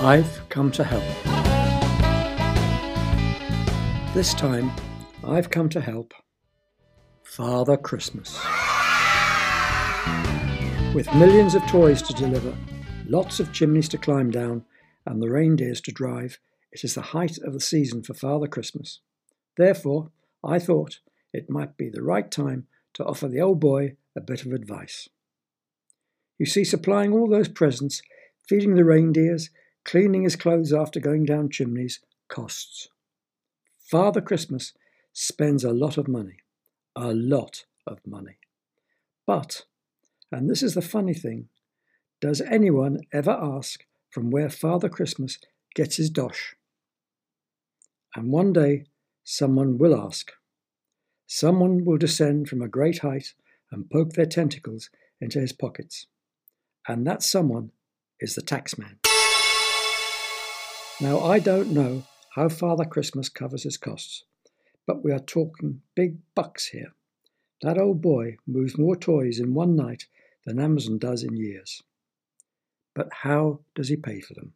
I've come to help. This time, I've come to help Father Christmas. With millions of toys to deliver, lots of chimneys to climb down, and the reindeers to drive, it is the height of the season for Father Christmas. Therefore, I thought it might be the right time to offer the old boy a bit of advice. You see, supplying all those presents, feeding the reindeers, cleaning his clothes after going down chimneys, costs. Father Christmas spends a lot of money. A lot of money. But, and this is the funny thing, does anyone ever ask from where Father Christmas gets his dosh? And one day someone will ask. Someone will descend from a great height and poke their tentacles into his pockets. And that someone is the taxman. Now, I don't know how Father Christmas covers his costs, but we are talking big bucks here. That old boy moves more toys in one night than Amazon does in years. But how does he pay for them?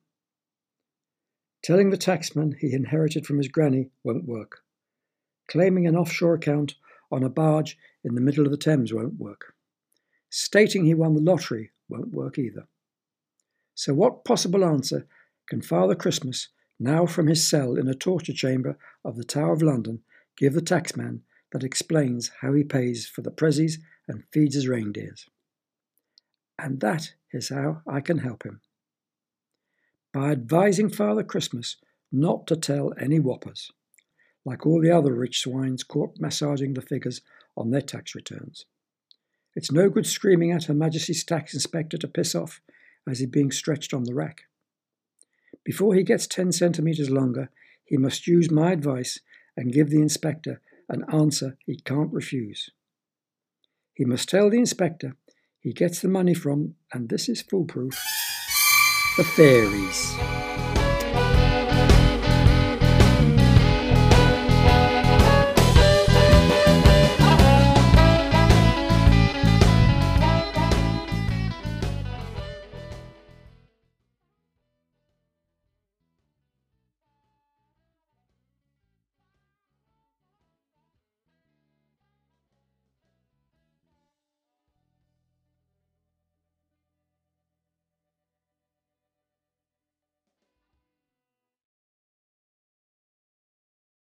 Telling the taxman he inherited from his granny won't work. Claiming an offshore account on a barge in the middle of the Thames won't work. Stating he won the lottery won't work either. So, what possible answer can Father Christmas, now from his cell in a torture chamber of the Tower of London, give the taxman that explains how he pays for the prezzies and feeds his reindeers? And that is how I can help him by advising Father Christmas not to tell any whoppers, like all the other rich swines caught massaging the figures on their tax returns. It's no good screaming at Her Majesty's tax inspector to piss off as he's being stretched on the rack. Before he gets 10 centimetres longer, he must use my advice and give the inspector an answer he can't refuse. He must tell the inspector he gets the money from, and this is foolproof the fairies.